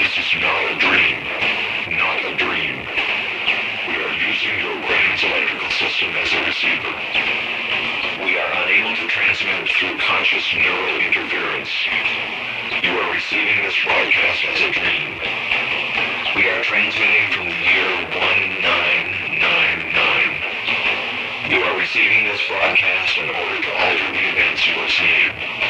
This is not a dream. Not a dream. We are using your brain's electrical system as a receiver. We are unable to transmit through conscious neural interference. You are receiving this broadcast as a dream. We are transmitting from year 1999. You are receiving this broadcast in order to alter the events you are seeing.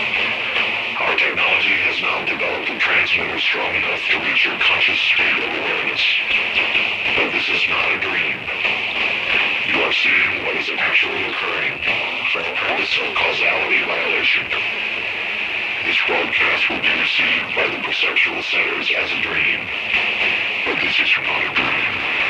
Our technology has now developed a transmitter strong enough to reach your conscious state of awareness. But this is not a dream. You are seeing what is actually occurring for the purpose of causality violation. This broadcast will be received by the perceptual centers as a dream. But this is not a dream.